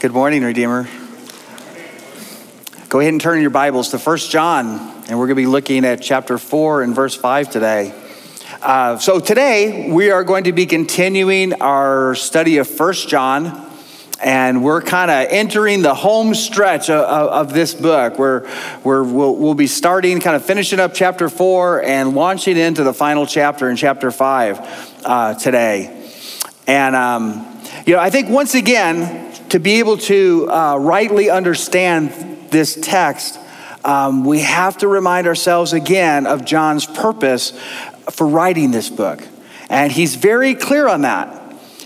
Good morning, Redeemer. Go ahead and turn your Bibles to 1 John, and we're going to be looking at chapter 4 and verse 5 today. Uh, so, today we are going to be continuing our study of 1 John, and we're kind of entering the home stretch of, of, of this book where, where we'll, we'll be starting, kind of finishing up chapter 4 and launching into the final chapter in chapter 5 uh, today. And, um, you know, I think once again, to be able to uh, rightly understand this text, um, we have to remind ourselves again of John's purpose for writing this book. And he's very clear on that.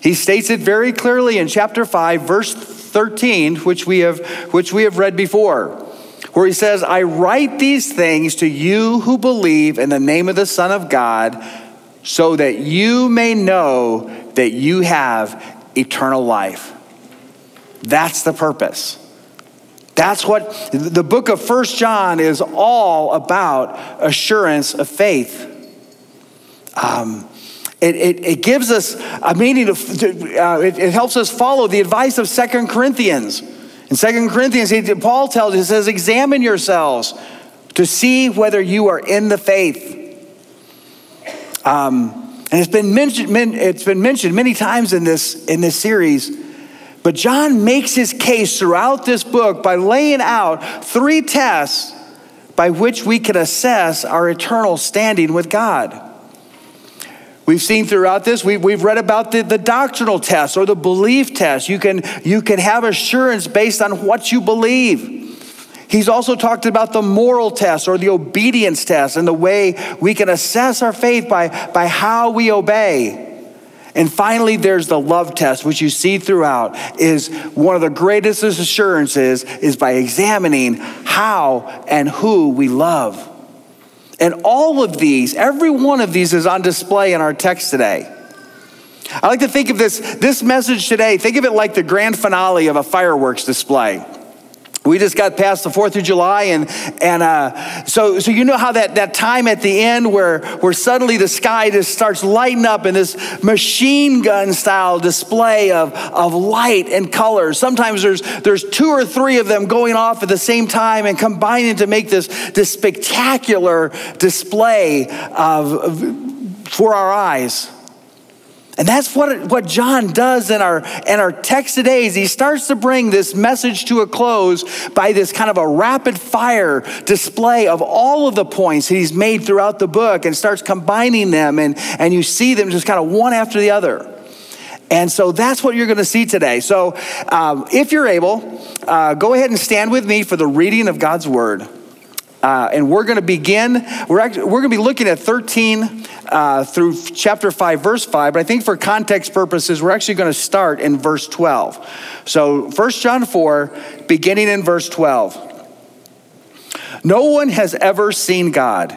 He states it very clearly in chapter 5, verse 13, which we have, which we have read before, where he says, I write these things to you who believe in the name of the Son of God, so that you may know that you have eternal life. That's the purpose. That's what the book of First John is all about assurance of faith. Um, it, it, it, gives us a meaning of, uh, it, it, helps us follow the advice of Second Corinthians. In Second Corinthians, he, Paul tells us, he says, examine yourselves to see whether you are in the faith. Um, and it's been mentioned, it's been mentioned many times in this, in this series but John makes his case throughout this book by laying out three tests by which we can assess our eternal standing with God. We've seen throughout this, we, have read about the, the doctrinal test or the belief test. You can, you can have assurance based on what you believe. He's also talked about the moral test or the obedience test and the way we can assess our faith by, by how we obey. And finally, there's the love test, which you see throughout, is one of the greatest assurances is by examining how and who we love. And all of these, every one of these is on display in our text today. I like to think of this, this message today, think of it like the grand finale of a fireworks display we just got past the Fourth of July, and and uh, so so you know how that that time at the end where where suddenly the sky just starts lighting up in this machine gun style display of of light and colors. Sometimes there's there's two or three of them going off at the same time and combining to make this this spectacular display of, of for our eyes. And that's what, what John does in our, in our text today is he starts to bring this message to a close by this kind of a rapid fire display of all of the points he's made throughout the book and starts combining them and, and you see them just kind of one after the other. And so that's what you're going to see today. So um, if you're able, uh, go ahead and stand with me for the reading of God's word. Uh, and we're going to begin, we're, actually, we're going to be looking at 13 uh, through chapter 5, verse 5. But I think for context purposes, we're actually going to start in verse 12. So 1 John 4, beginning in verse 12. No one has ever seen God.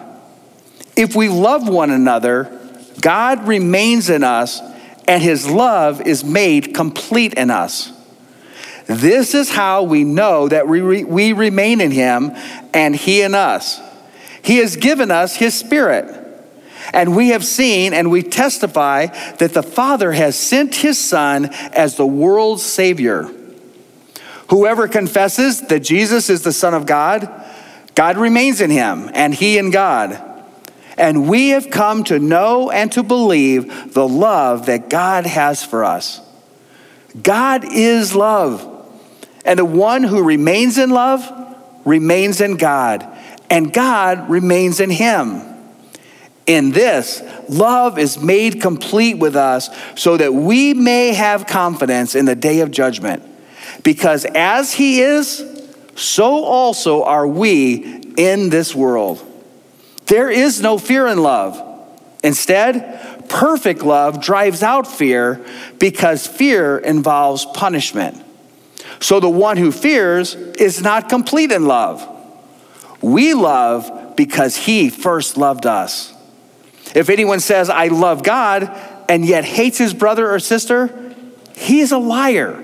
If we love one another, God remains in us, and his love is made complete in us. This is how we know that we, re- we remain in him and he in us. He has given us his spirit. And we have seen and we testify that the Father has sent his Son as the world's Savior. Whoever confesses that Jesus is the Son of God, God remains in him, and he in God. And we have come to know and to believe the love that God has for us. God is love. And the one who remains in love remains in God, and God remains in him. In this, love is made complete with us so that we may have confidence in the day of judgment. Because as he is, so also are we in this world. There is no fear in love. Instead, perfect love drives out fear because fear involves punishment. So the one who fears is not complete in love. We love because he first loved us. If anyone says, I love God, and yet hates his brother or sister, he is a liar.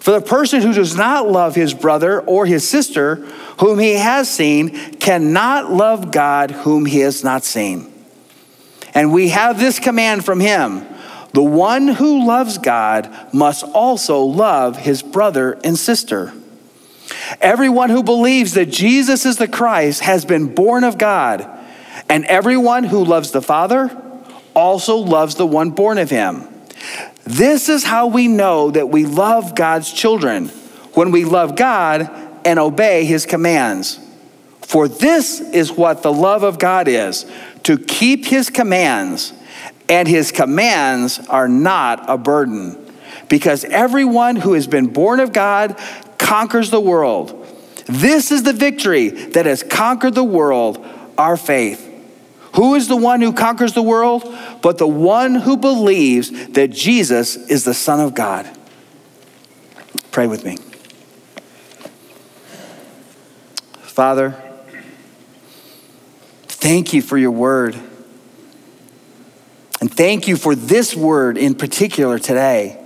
For the person who does not love his brother or his sister, whom he has seen, cannot love God whom he has not seen. And we have this command from him The one who loves God must also love his brother and sister. Everyone who believes that Jesus is the Christ has been born of God, and everyone who loves the Father also loves the one born of him. This is how we know that we love God's children when we love God and obey his commands. For this is what the love of God is to keep his commands and his commands are not a burden. Because everyone who has been born of God conquers the world. This is the victory that has conquered the world, our faith. Who is the one who conquers the world? But the one who believes that Jesus is the Son of God. Pray with me. Father, thank you for your word. And thank you for this word in particular today.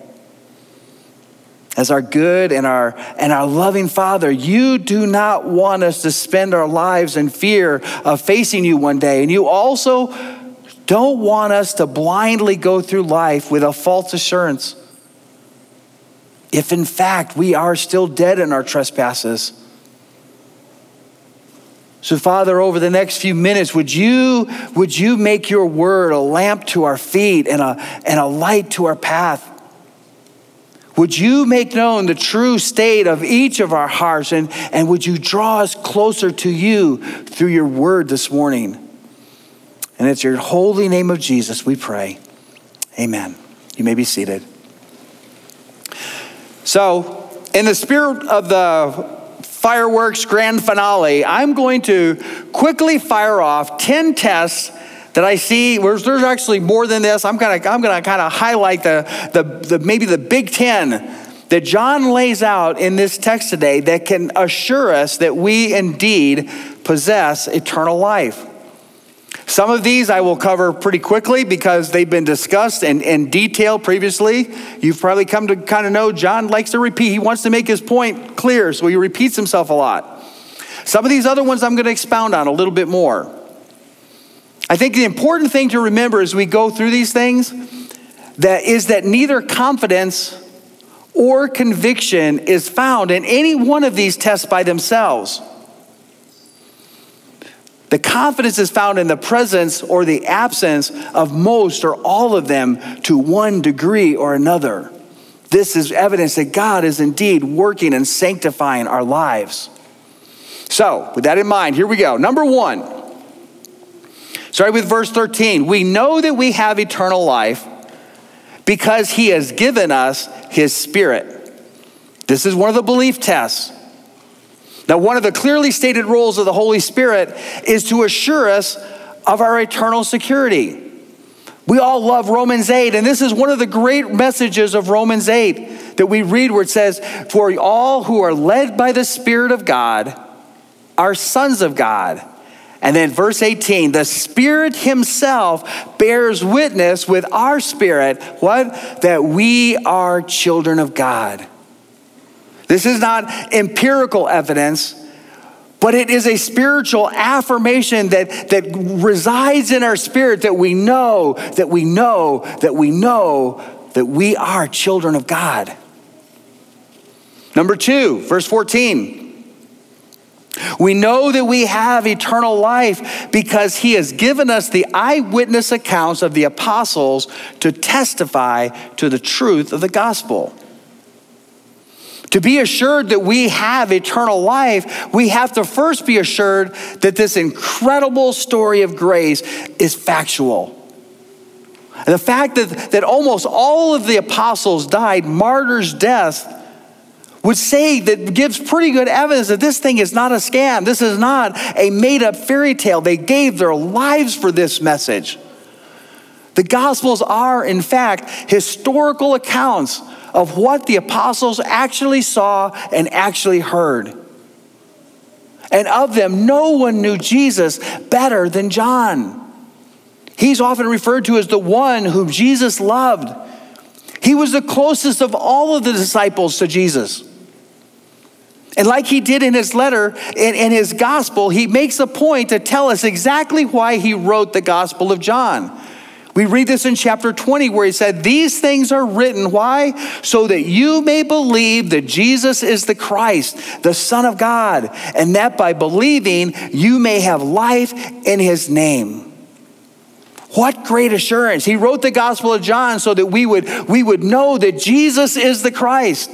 As our good and our, and our loving Father, you do not want us to spend our lives in fear of facing you one day. And you also don't want us to blindly go through life with a false assurance. If in fact we are still dead in our trespasses, so, Father, over the next few minutes, would you, would you make your word a lamp to our feet and a, and a light to our path? Would you make known the true state of each of our hearts and, and would you draw us closer to you through your word this morning? And it's your holy name of Jesus we pray. Amen. You may be seated. So, in the spirit of the fireworks grand finale, I'm going to quickly fire off 10 tests that I see. There's actually more than this. I'm gonna, I'm gonna kind of highlight the, the, the, maybe the big 10 that John lays out in this text today that can assure us that we indeed possess eternal life. Some of these I will cover pretty quickly because they've been discussed in, in detail previously. You've probably come to kind of know John likes to repeat. He wants to make his point clear, so he repeats himself a lot. Some of these other ones I'm going to expound on a little bit more. I think the important thing to remember as we go through these things that is that neither confidence or conviction is found in any one of these tests by themselves. The confidence is found in the presence or the absence of most or all of them to one degree or another. This is evidence that God is indeed working and sanctifying our lives. So, with that in mind, here we go. Number one, starting with verse 13. We know that we have eternal life because he has given us his spirit. This is one of the belief tests. Now, one of the clearly stated roles of the Holy Spirit is to assure us of our eternal security. We all love Romans 8, and this is one of the great messages of Romans 8 that we read where it says, For all who are led by the Spirit of God are sons of God. And then verse 18, the Spirit Himself bears witness with our spirit, what? That we are children of God. This is not empirical evidence, but it is a spiritual affirmation that, that resides in our spirit that we know, that we know, that we know that we are children of God. Number two, verse 14. We know that we have eternal life because he has given us the eyewitness accounts of the apostles to testify to the truth of the gospel. To be assured that we have eternal life, we have to first be assured that this incredible story of grace is factual. And the fact that, that almost all of the apostles died martyrs' death would say that gives pretty good evidence that this thing is not a scam. This is not a made up fairy tale. They gave their lives for this message. The Gospels are, in fact, historical accounts of what the apostles actually saw and actually heard. And of them, no one knew Jesus better than John. He's often referred to as the one whom Jesus loved. He was the closest of all of the disciples to Jesus. And like he did in his letter, in, in, his gospel, he makes a point to tell us exactly why he wrote the Gospel of John. We read this in chapter 20 where he said, These things are written. Why? So that you may believe that Jesus is the Christ, the Son of God, and that by believing you may have life in his name. What great assurance. He wrote the Gospel of John so that we would, we would know that Jesus is the Christ.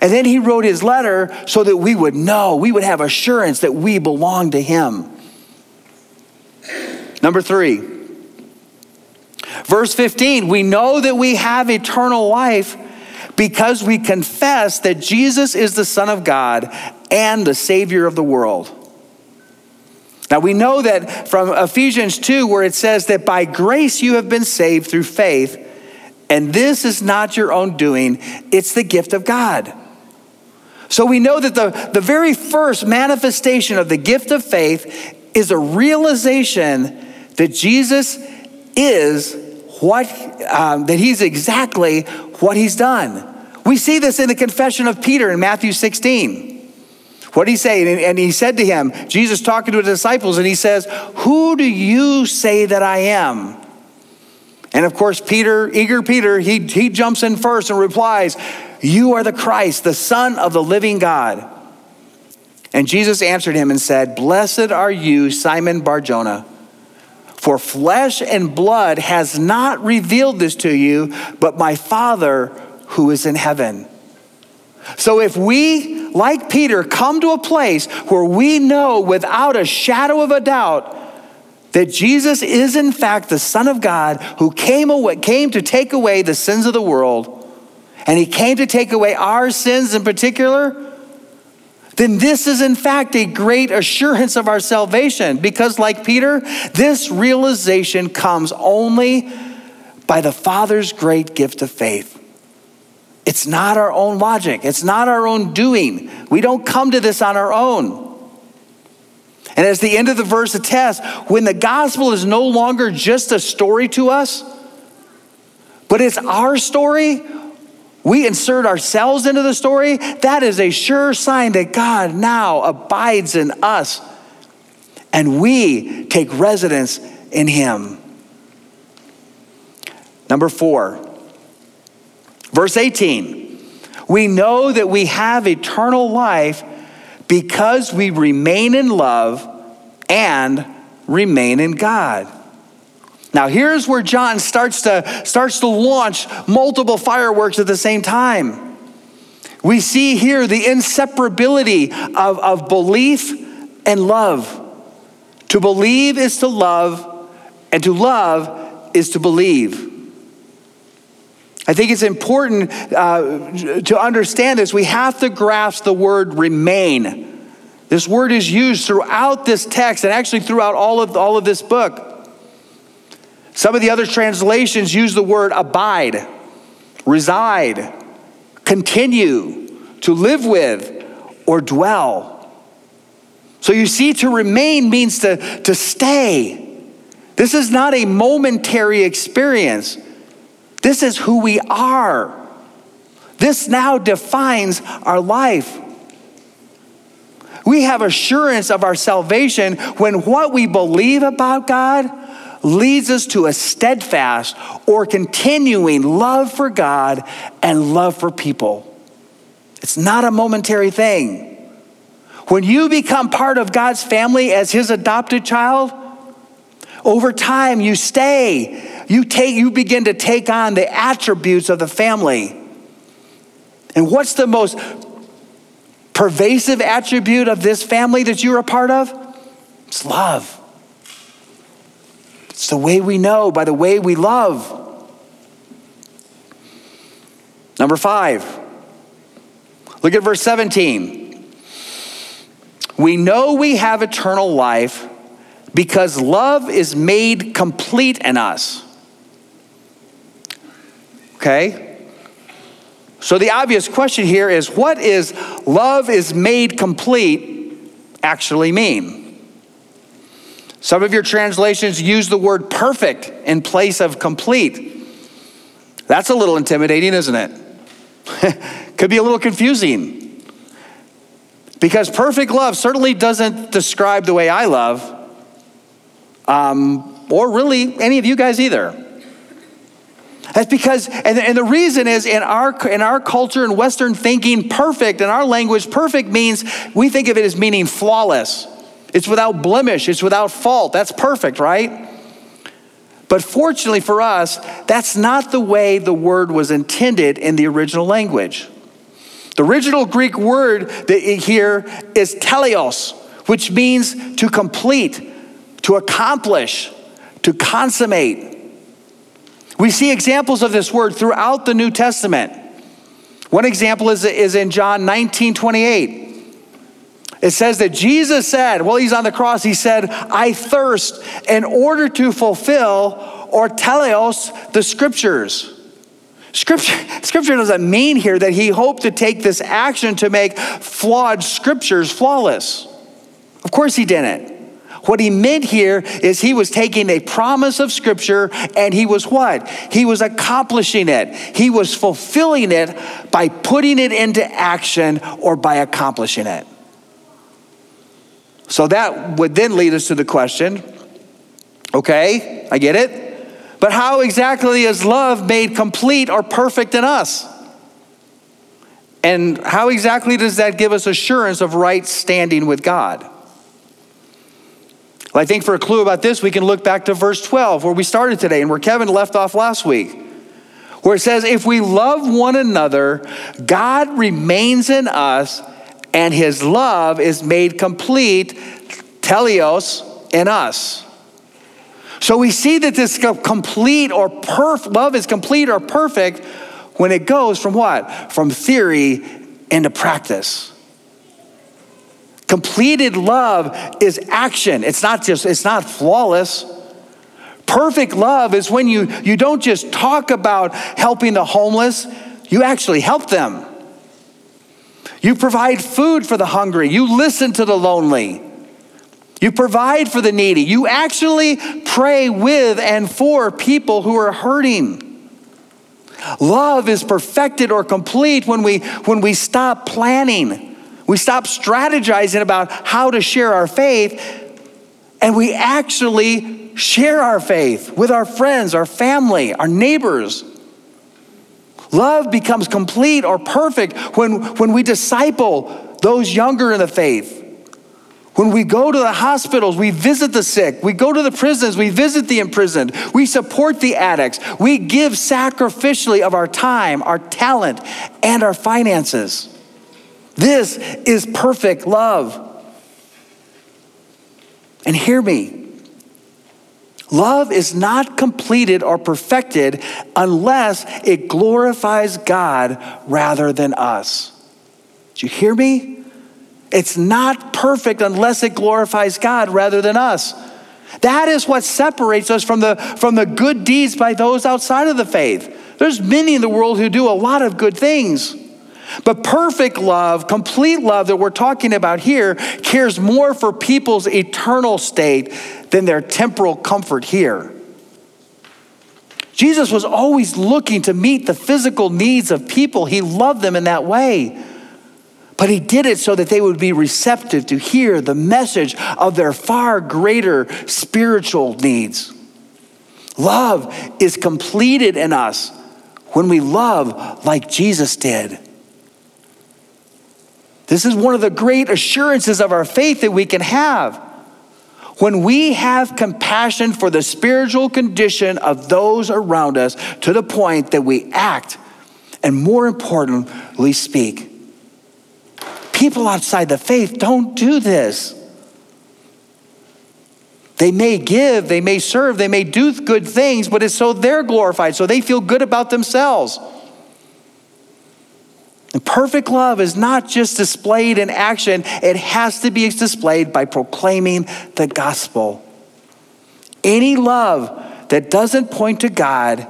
And then he wrote his letter so that we would know, we would have assurance that we belong to him. Number three, verse 15, we know that we have eternal life because we confess that Jesus is the Son of God and the Savior of the world. Now we know that from Ephesians 2, where it says that by grace you have been saved through faith, and this is not your own doing, it's the gift of God. So we know that the, the very first manifestation of the gift of faith is a realization that Jesus is what, um, that he's exactly what he's done. We see this in the confession of Peter in Matthew 16. What did he say? And he said to him, Jesus talking to his disciples, and he says, Who do you say that I am? And of course, Peter, eager Peter, he, he jumps in first and replies, You are the Christ, the Son of the living God. And Jesus answered him and said, Blessed are you, Simon Barjona, for flesh and blood has not revealed this to you, but my Father who is in heaven. So if we, like Peter, come to a place where we know without a shadow of a doubt that Jesus is in fact the Son of God who came, away, came to take away the sins of the world, and he came to take away our sins in particular, then this is in fact a great assurance of our salvation. Because, like Peter, this realization comes only by the Father's great gift of faith. It's not our own logic, it's not our own doing. We don't come to this on our own. And as the end of the verse attests, when the gospel is no longer just a story to us, but it's our story, we insert ourselves into the story, that is a sure sign that God now abides in us and we take residence in Him. Number four, Verse 18 We know that we have eternal life because we remain in love and remain in God. Now here's where John starts to starts to launch multiple fireworks at the same time. We see here the inseparability of, of belief and love. To believe is to love, and to love is to believe. I think it's important uh, to understand this. We have to grasp the word remain. This word is used throughout this text and actually throughout all of, all of this book. Some of the other translations use the word abide, reside, continue, to live with, or dwell. So you see, to remain means to, to stay. This is not a momentary experience. This is who we are. This now defines our life. We have assurance of our salvation when what we believe about God leads us to a steadfast or continuing love for God and love for people. It's not a momentary thing. When you become part of God's family as His adopted child, over time you stay you take you begin to take on the attributes of the family. And what's the most pervasive attribute of this family that you're a part of? It's love. It's the way we know by the way we love. Number five, look at verse 17. We know we have eternal life because love is made complete in us. Okay? So the obvious question here is what is love is made complete actually mean? Some of your translations use the word perfect in place of complete. That's a little intimidating, isn't it? Could be a little confusing. Because perfect love certainly doesn't describe the way I love, um, or really any of you guys either. That's because, and, and the reason is in our, in our culture and Western thinking, perfect, in our language, perfect means we think of it as meaning flawless. It's without blemish, it's without fault. That's perfect, right? But fortunately for us, that's not the way the word was intended in the original language. The original Greek word that here is teleos, which means to complete, to accomplish, to consummate. We see examples of this word throughout the New Testament. One example is, is in John 19 28. It says that Jesus said, well, he's on the cross, he said, I thirst in order to fulfill or teleos the scriptures. Scripture, scripture doesn't mean here that he hoped to take this action to make flawed scriptures flawless. Of course, he didn't. What he meant here is he was taking a promise of Scripture and he was what? He was accomplishing it. He was fulfilling it by putting it into action or by accomplishing it. So that would then lead us to the question okay, I get it. But how exactly is love made complete or perfect in us? And how exactly does that give us assurance of right standing with God? Well, I think for a clue about this, we can look back to verse 12, where we started today and where Kevin left off last week, where it says, If we love one another, God remains in us, and his love is made complete, teleos, in us. So we see that this complete or perfect love is complete or perfect when it goes from what? From theory into practice. Completed love is action. It's not just, it's not flawless. Perfect love is when you, you don't just talk about helping the homeless, you actually help them. You provide food for the hungry. You listen to the lonely. You provide for the needy. You actually pray with and for people who are hurting. Love is perfected or complete when we, when we stop planning. We stop strategizing about how to share our faith and we actually share our faith with our friends, our family, our neighbors. Love becomes complete or perfect when, when we disciple those younger in the faith when we go to the hospitals, we visit the sick. We go to the prisons, we visit the imprisoned. We support the addicts. We give sacrificially of our time, our talent, and our finances. This is perfect love. And hear me love is not completed or perfected unless it glorifies God rather than us. Did you hear me? It's not perfect unless it glorifies God rather than us. That is what separates us from the, from the good deeds by those outside of the faith. There's many in the world who do a lot of good things. But perfect love, complete love that we're talking about here, cares more for people's eternal state than their temporal comfort here. Jesus was always looking to meet the physical needs of people. He loved them in that way. But he did it so that they would be receptive to hear the message of their far greater spiritual needs. Love is completed in us when we love like Jesus did. This is one of the great assurances of our faith that we can have. When we have compassion for the spiritual condition of those around us to the point that we act and, more importantly, speak. People outside the faith don't do this. They may give, they may serve, they may do good things, but it's so they're glorified, so they feel good about themselves. And perfect love is not just displayed in action, it has to be displayed by proclaiming the gospel. Any love that doesn't point to God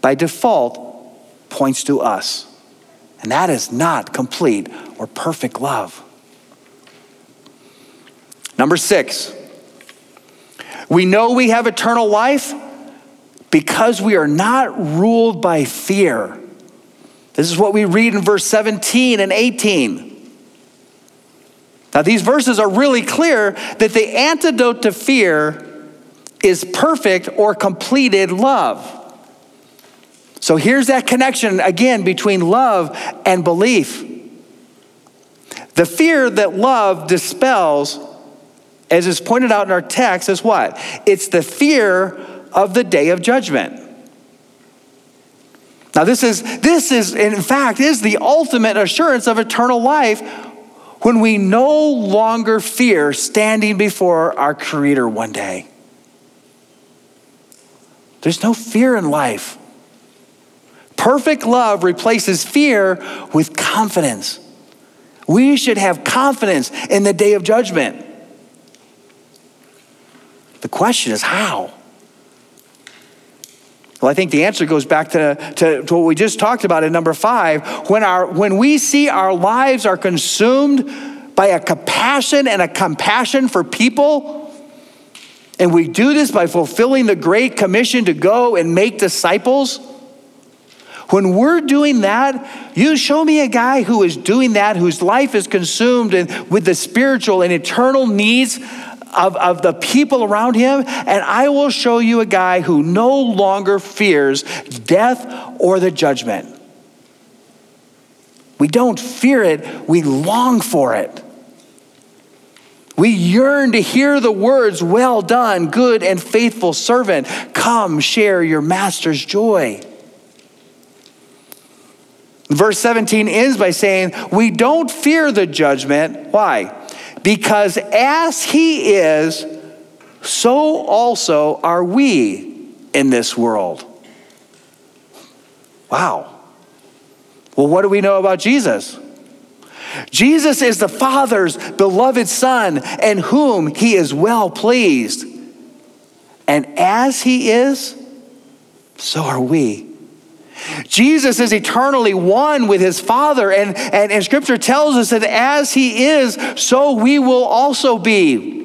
by default points to us. And that is not complete or perfect love. Number six, we know we have eternal life because we are not ruled by fear. This is what we read in verse 17 and 18. Now, these verses are really clear that the antidote to fear is perfect or completed love. So here's that connection again between love and belief. The fear that love dispels, as is pointed out in our text, is what? It's the fear of the day of judgment. Now, this is, this is, in fact, is the ultimate assurance of eternal life when we no longer fear standing before our Creator one day. There's no fear in life. Perfect love replaces fear with confidence. We should have confidence in the day of judgment. The question is how? Well, I think the answer goes back to, to, to, what we just talked about in number five. When, our, when we see our lives are consumed by a compassion and a compassion for people, and we do this by fulfilling the Great Commission to go and make disciples when we're doing that, you show me a guy who is doing that, whose life is consumed in, with the spiritual and eternal needs of, of the people around him, and I will show you a guy who no longer fears death or the judgment. We don't fear it, we long for it. We yearn to hear the words, Well done, good and faithful servant. Come share your master's joy. Verse 17 ends by saying, We don't fear the judgment. Why? Because as he is, so also are we in this world. Wow. Well, what do we know about Jesus? Jesus is the Father's beloved Son, and whom he is well pleased. And as he is, so are we Jesus is eternally one with his Father, and, and, and Scripture tells us that as he is, so we will also be.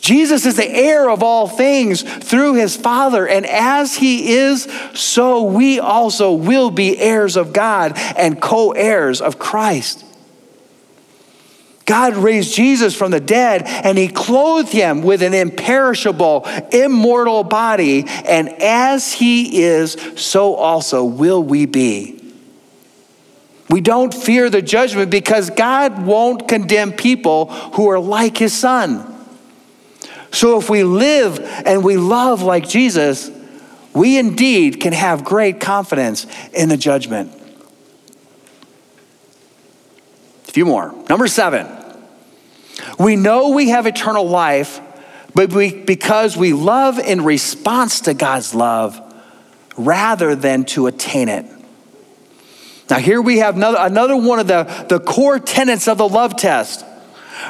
Jesus is the heir of all things through his Father, and as he is, so we also will be heirs of God and co heirs of Christ. God raised Jesus from the dead and he clothed him with an imperishable, immortal body. And as he is, so also will we be. We don't fear the judgment because God won't condemn people who are like his son. So if we live and we love like Jesus, we indeed can have great confidence in the judgment. A few more. Number seven. We know we have eternal life, but we, because we love in response to God's love rather than to attain it. Now, here we have another, another one of the, the core tenets of the love test.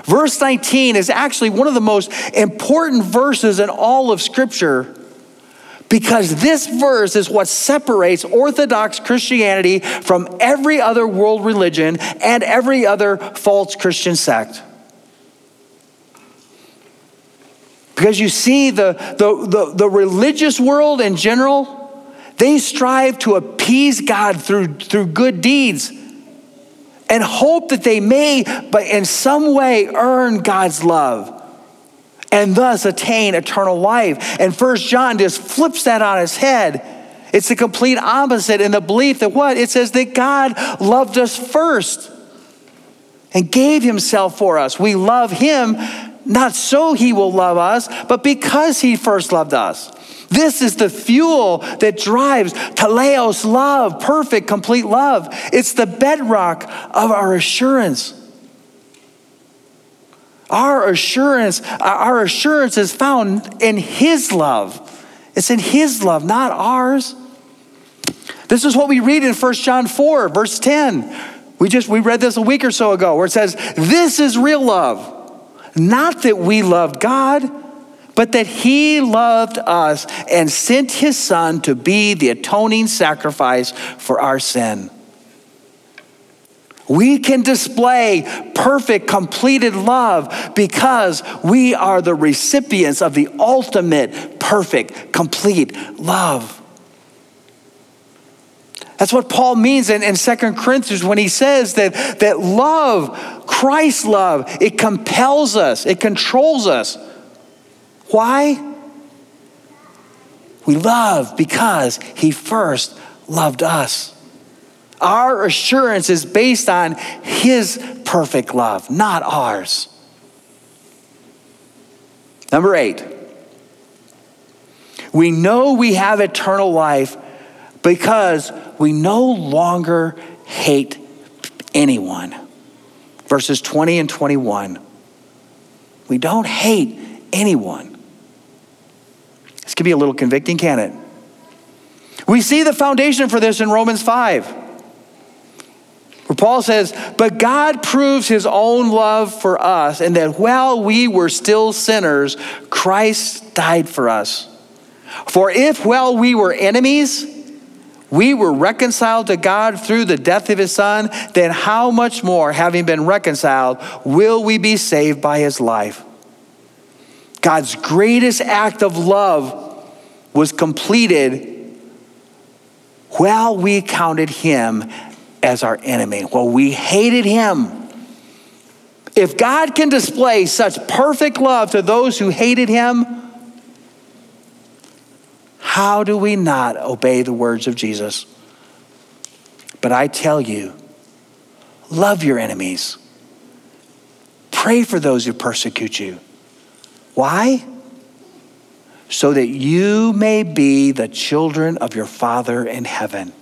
Verse 19 is actually one of the most important verses in all of Scripture because this verse is what separates Orthodox Christianity from every other world religion and every other false Christian sect. Because you see, the, the, the, the, religious world in general, they strive to appease God through, through good deeds and hope that they may, but in some way, earn God's love and thus attain eternal life. And First John just flips that on its head. It's the complete opposite in the belief that what? It says that God loved us first and gave himself for us. We love him not so he will love us, but because he first loved us. This is the fuel that drives teleos love, perfect, complete love. It's the bedrock of our assurance. Our assurance, our assurance is found in his love. It's in his love, not ours. This is what we read in 1 John 4, verse 10. We just we read this a week or so ago where it says, This is real love not that we loved God, but that He loved us and sent His Son to be the atoning sacrifice for our sin. We can display perfect, completed love because we are the recipients of the ultimate, perfect, complete love. That's what Paul means in, in 2 Corinthians when he says that, that love, Christ's love, it compels us, it controls us. Why? We love because he first loved us. Our assurance is based on his perfect love, not ours. Number eight, we know we have eternal life because we no longer hate anyone. Verses 20 and 21. We don't hate anyone. This can be a little convicting, can it? We see the foundation for this in Romans 5, where Paul says, But God proves his own love for us, and that while we were still sinners, Christ died for us. For if while we were enemies, we were reconciled to God through the death of his son, then how much more, having been reconciled, will we be saved by his life? God's greatest act of love was completed while we counted him as our enemy, while we hated him. If God can display such perfect love to those who hated him, how do we not obey the words of Jesus? But I tell you, love your enemies. Pray for those who persecute you. Why? So that you may be the children of your Father in heaven.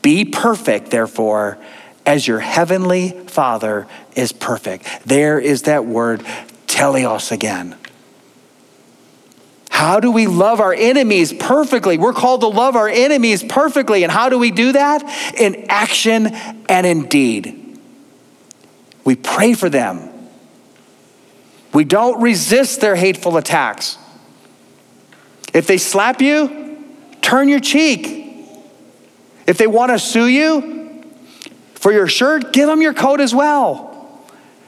Be perfect, therefore, as your heavenly Father is perfect. There is that word, teleos again. How do we love our enemies perfectly? We're called to love our enemies perfectly. And how do we do that? In action and in deed. We pray for them. We don't resist their hateful attacks. If they slap you, turn your cheek. If they want to sue you for your shirt, give them your coat as well.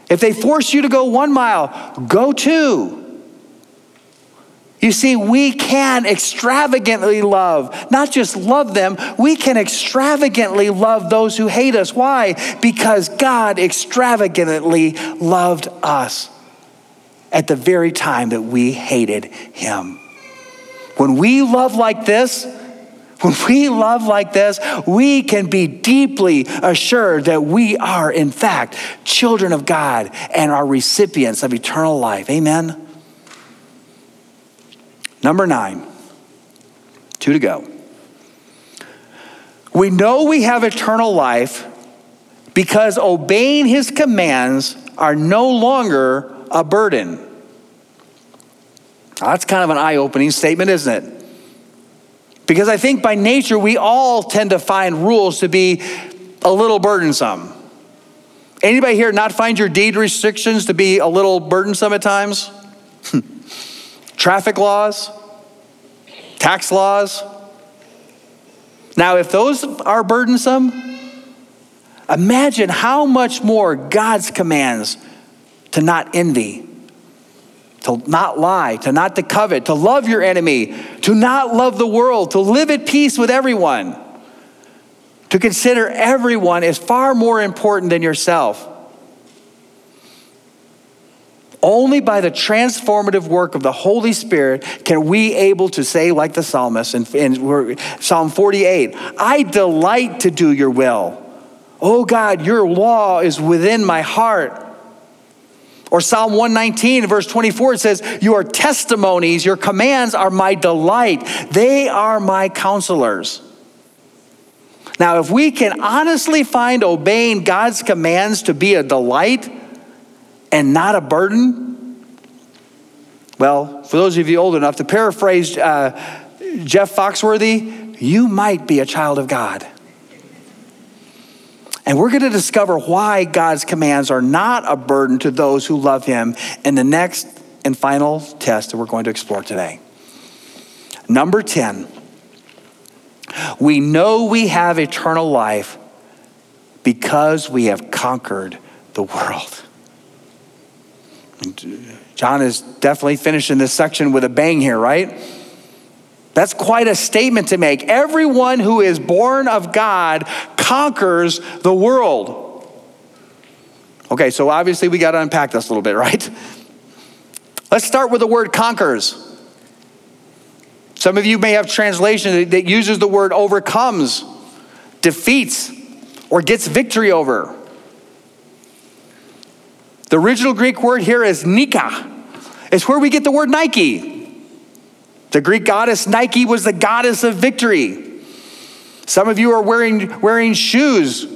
If they force you to go one mile, go two. You see, we can extravagantly love, not just love them, we can extravagantly love those who hate us. Why? Because God extravagantly loved us at the very time that we hated Him. When we love like this, when we love like this, we can be deeply assured that we are, in fact, children of God and are recipients of eternal life. Amen. Number nine, two to go. We know we have eternal life because obeying his commands are no longer a burden. Now, that's kind of an eye opening statement, isn't it? Because I think by nature we all tend to find rules to be a little burdensome. Anybody here not find your deed restrictions to be a little burdensome at times? traffic laws, tax laws. Now, if those are burdensome, imagine how much more God's commands to not envy, to not lie, to not to covet, to love your enemy, to not love the world, to live at peace with everyone, to consider everyone as far more important than yourself. Only by the transformative work of the Holy Spirit can we able to say, like the psalmist in, in Psalm 48, I delight to do your will. Oh God, your law is within my heart. Or Psalm 119, verse 24, it says, Your testimonies, your commands are my delight. They are my counselors. Now, if we can honestly find obeying God's commands to be a delight, and not a burden? Well, for those of you old enough to paraphrase uh, Jeff Foxworthy, you might be a child of God. And we're going to discover why God's commands are not a burden to those who love Him in the next and final test that we're going to explore today. Number 10, we know we have eternal life because we have conquered the world. John is definitely finishing this section with a bang here, right? That's quite a statement to make. Everyone who is born of God conquers the world. Okay, so obviously we got to unpack this a little bit, right? Let's start with the word conquers. Some of you may have translation that uses the word overcomes, defeats, or gets victory over. The original Greek word here is Nika. It's where we get the word Nike. The Greek goddess Nike was the goddess of victory. Some of you are wearing, wearing shoes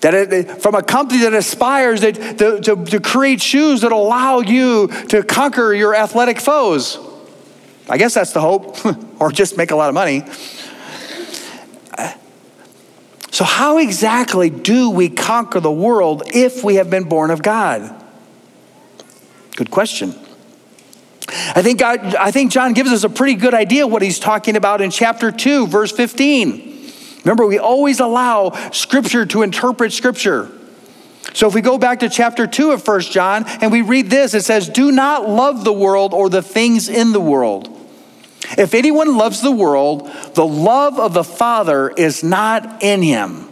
that from a company that aspires that, to, to, to create shoes that allow you to conquer your athletic foes. I guess that's the hope, or just make a lot of money. So, how exactly do we conquer the world if we have been born of God? Good question. I think, God, I think John gives us a pretty good idea what he's talking about in chapter 2, verse 15. Remember, we always allow Scripture to interpret Scripture. So if we go back to chapter 2 of First John and we read this, it says, Do not love the world or the things in the world. If anyone loves the world, the love of the Father is not in him.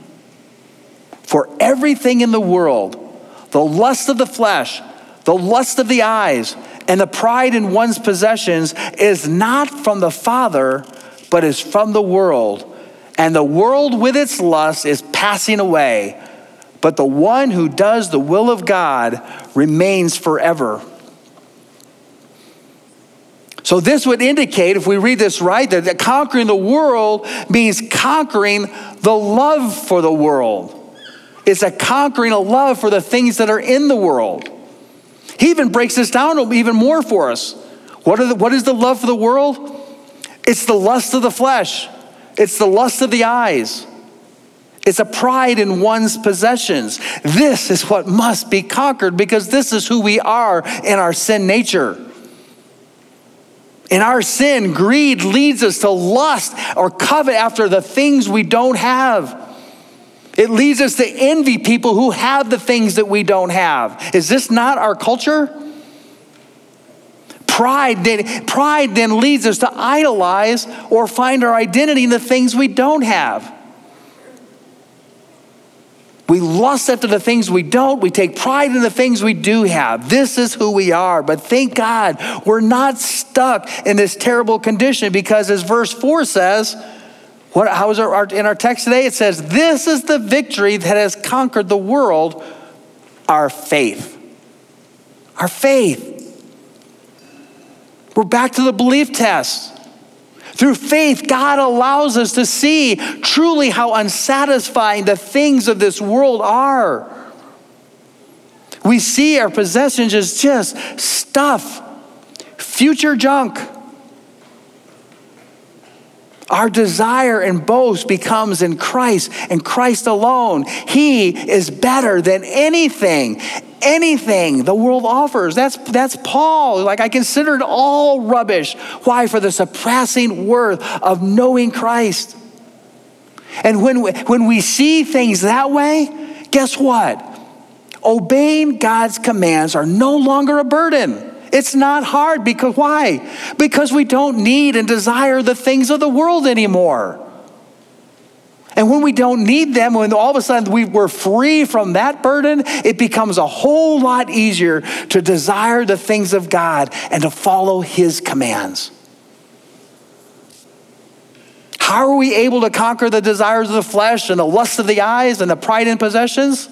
For everything in the world, the lust of the flesh, the lust of the eyes, and the pride in one's possessions is not from the Father, but is from the world. And the world with its lust is passing away, but the one who does the will of God remains forever. So, this would indicate, if we read this right, that conquering the world means conquering the love for the world. It's a conquering a love for the things that are in the world. He even breaks this down even more for us. What, the, what is the love for the world? It's the lust of the flesh, it's the lust of the eyes. It's a pride in one's possessions. This is what must be conquered because this is who we are in our sin nature. In our sin, greed leads us to lust or covet after the things we don't have. It leads us to envy people who have the things that we don't have. Is this not our culture? Pride then, pride then leads us to idolize or find our identity in the things we don't have. We lust after the things we don't. We take pride in the things we do have. This is who we are. But thank God we're not stuck in this terrible condition because, as verse 4 says, what, how is our, in our text today? It says, This is the victory that has conquered the world, our faith. Our faith. We're back to the belief test. Through faith, God allows us to see truly how unsatisfying the things of this world are. We see our possessions as just stuff, future junk. Our desire and boast becomes in Christ and Christ alone. He is better than anything, anything the world offers. That's, that's Paul. Like, I consider it all rubbish. Why? For the surpassing worth of knowing Christ. And when we, when we see things that way, guess what? Obeying God's commands are no longer a burden. It's not hard because why? Because we don't need and desire the things of the world anymore. And when we don't need them, when all of a sudden we, we're free from that burden, it becomes a whole lot easier to desire the things of God and to follow His commands. How are we able to conquer the desires of the flesh and the lust of the eyes and the pride in possessions?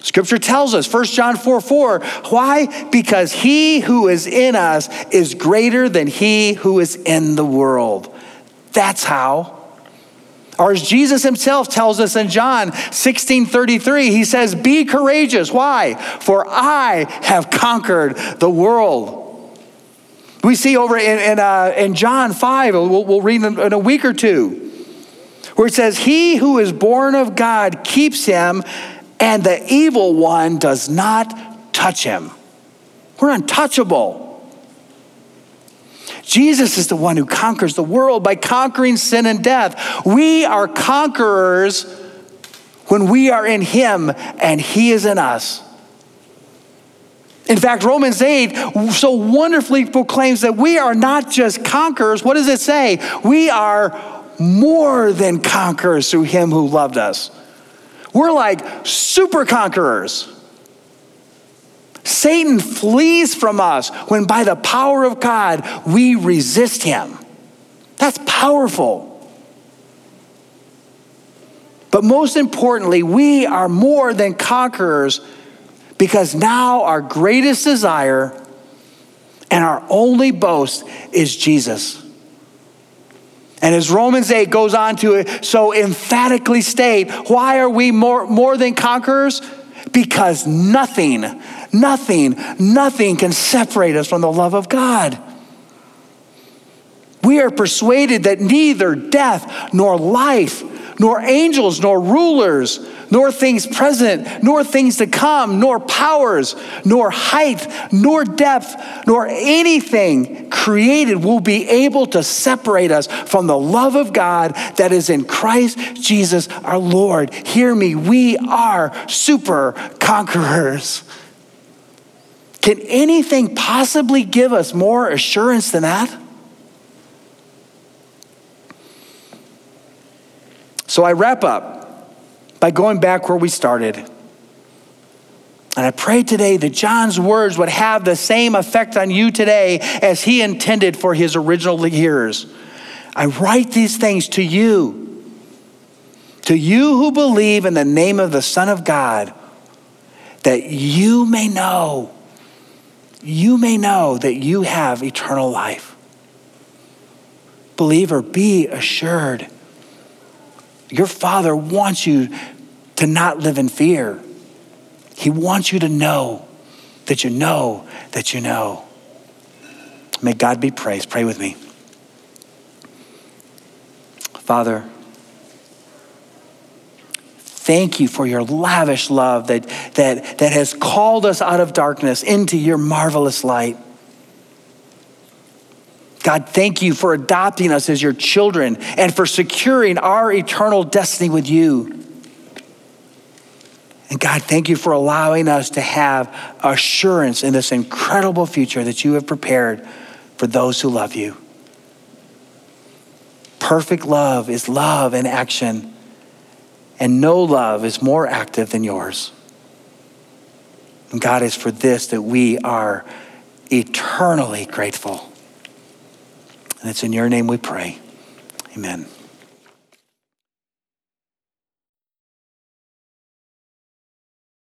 Scripture tells us, 1 John 4 4, why? Because he who is in us is greater than he who is in the world. That's how. Or as Jesus himself tells us in John 16 33, he says, Be courageous. Why? For I have conquered the world. We see over in, in, uh, in John 5, we'll, we'll read in, in a week or two, where it says, He who is born of God keeps him and the evil one does not touch him. We're untouchable. Jesus is the one who conquers the world by conquering sin and death. We are conquerors when we are in Him and He is in us. In fact, Romans 8 so wonderfully proclaims that we are not just conquerors. What does it say? We are more than conquerors through Him who loved us. We're like super conquerors. Satan flees from us when by the power of God we resist him. That's powerful. But most importantly, we are more than conquerors because now our greatest desire and our only boast is Jesus. And as Romans 8 goes on to so emphatically state, why are we more, more than conquerors? Because nothing, nothing, nothing can separate us from the love of God. We are persuaded that neither death nor life nor angels, nor rulers, nor things present, nor things to come, nor powers, nor height, nor depth, nor anything created will be able to separate us from the love of God that is in Christ Jesus our Lord. Hear me, we are super conquerors. Can anything possibly give us more assurance than that? So I wrap up by going back where we started. And I pray today that John's words would have the same effect on you today as he intended for his original hearers. I write these things to you, to you who believe in the name of the Son of God, that you may know, you may know that you have eternal life. Believer, be assured your Father wants you to not live in fear. He wants you to know that you know that you know. May God be praised. Pray with me. Father, thank you for your lavish love that, that, that has called us out of darkness into your marvelous light. God, thank you for adopting us as your children and for securing our eternal destiny with you. And God, thank you for allowing us to have assurance in this incredible future that you have prepared for those who love you. Perfect love is love in action, and no love is more active than yours. And God, is for this that we are eternally grateful. And it's in your name we pray. Amen.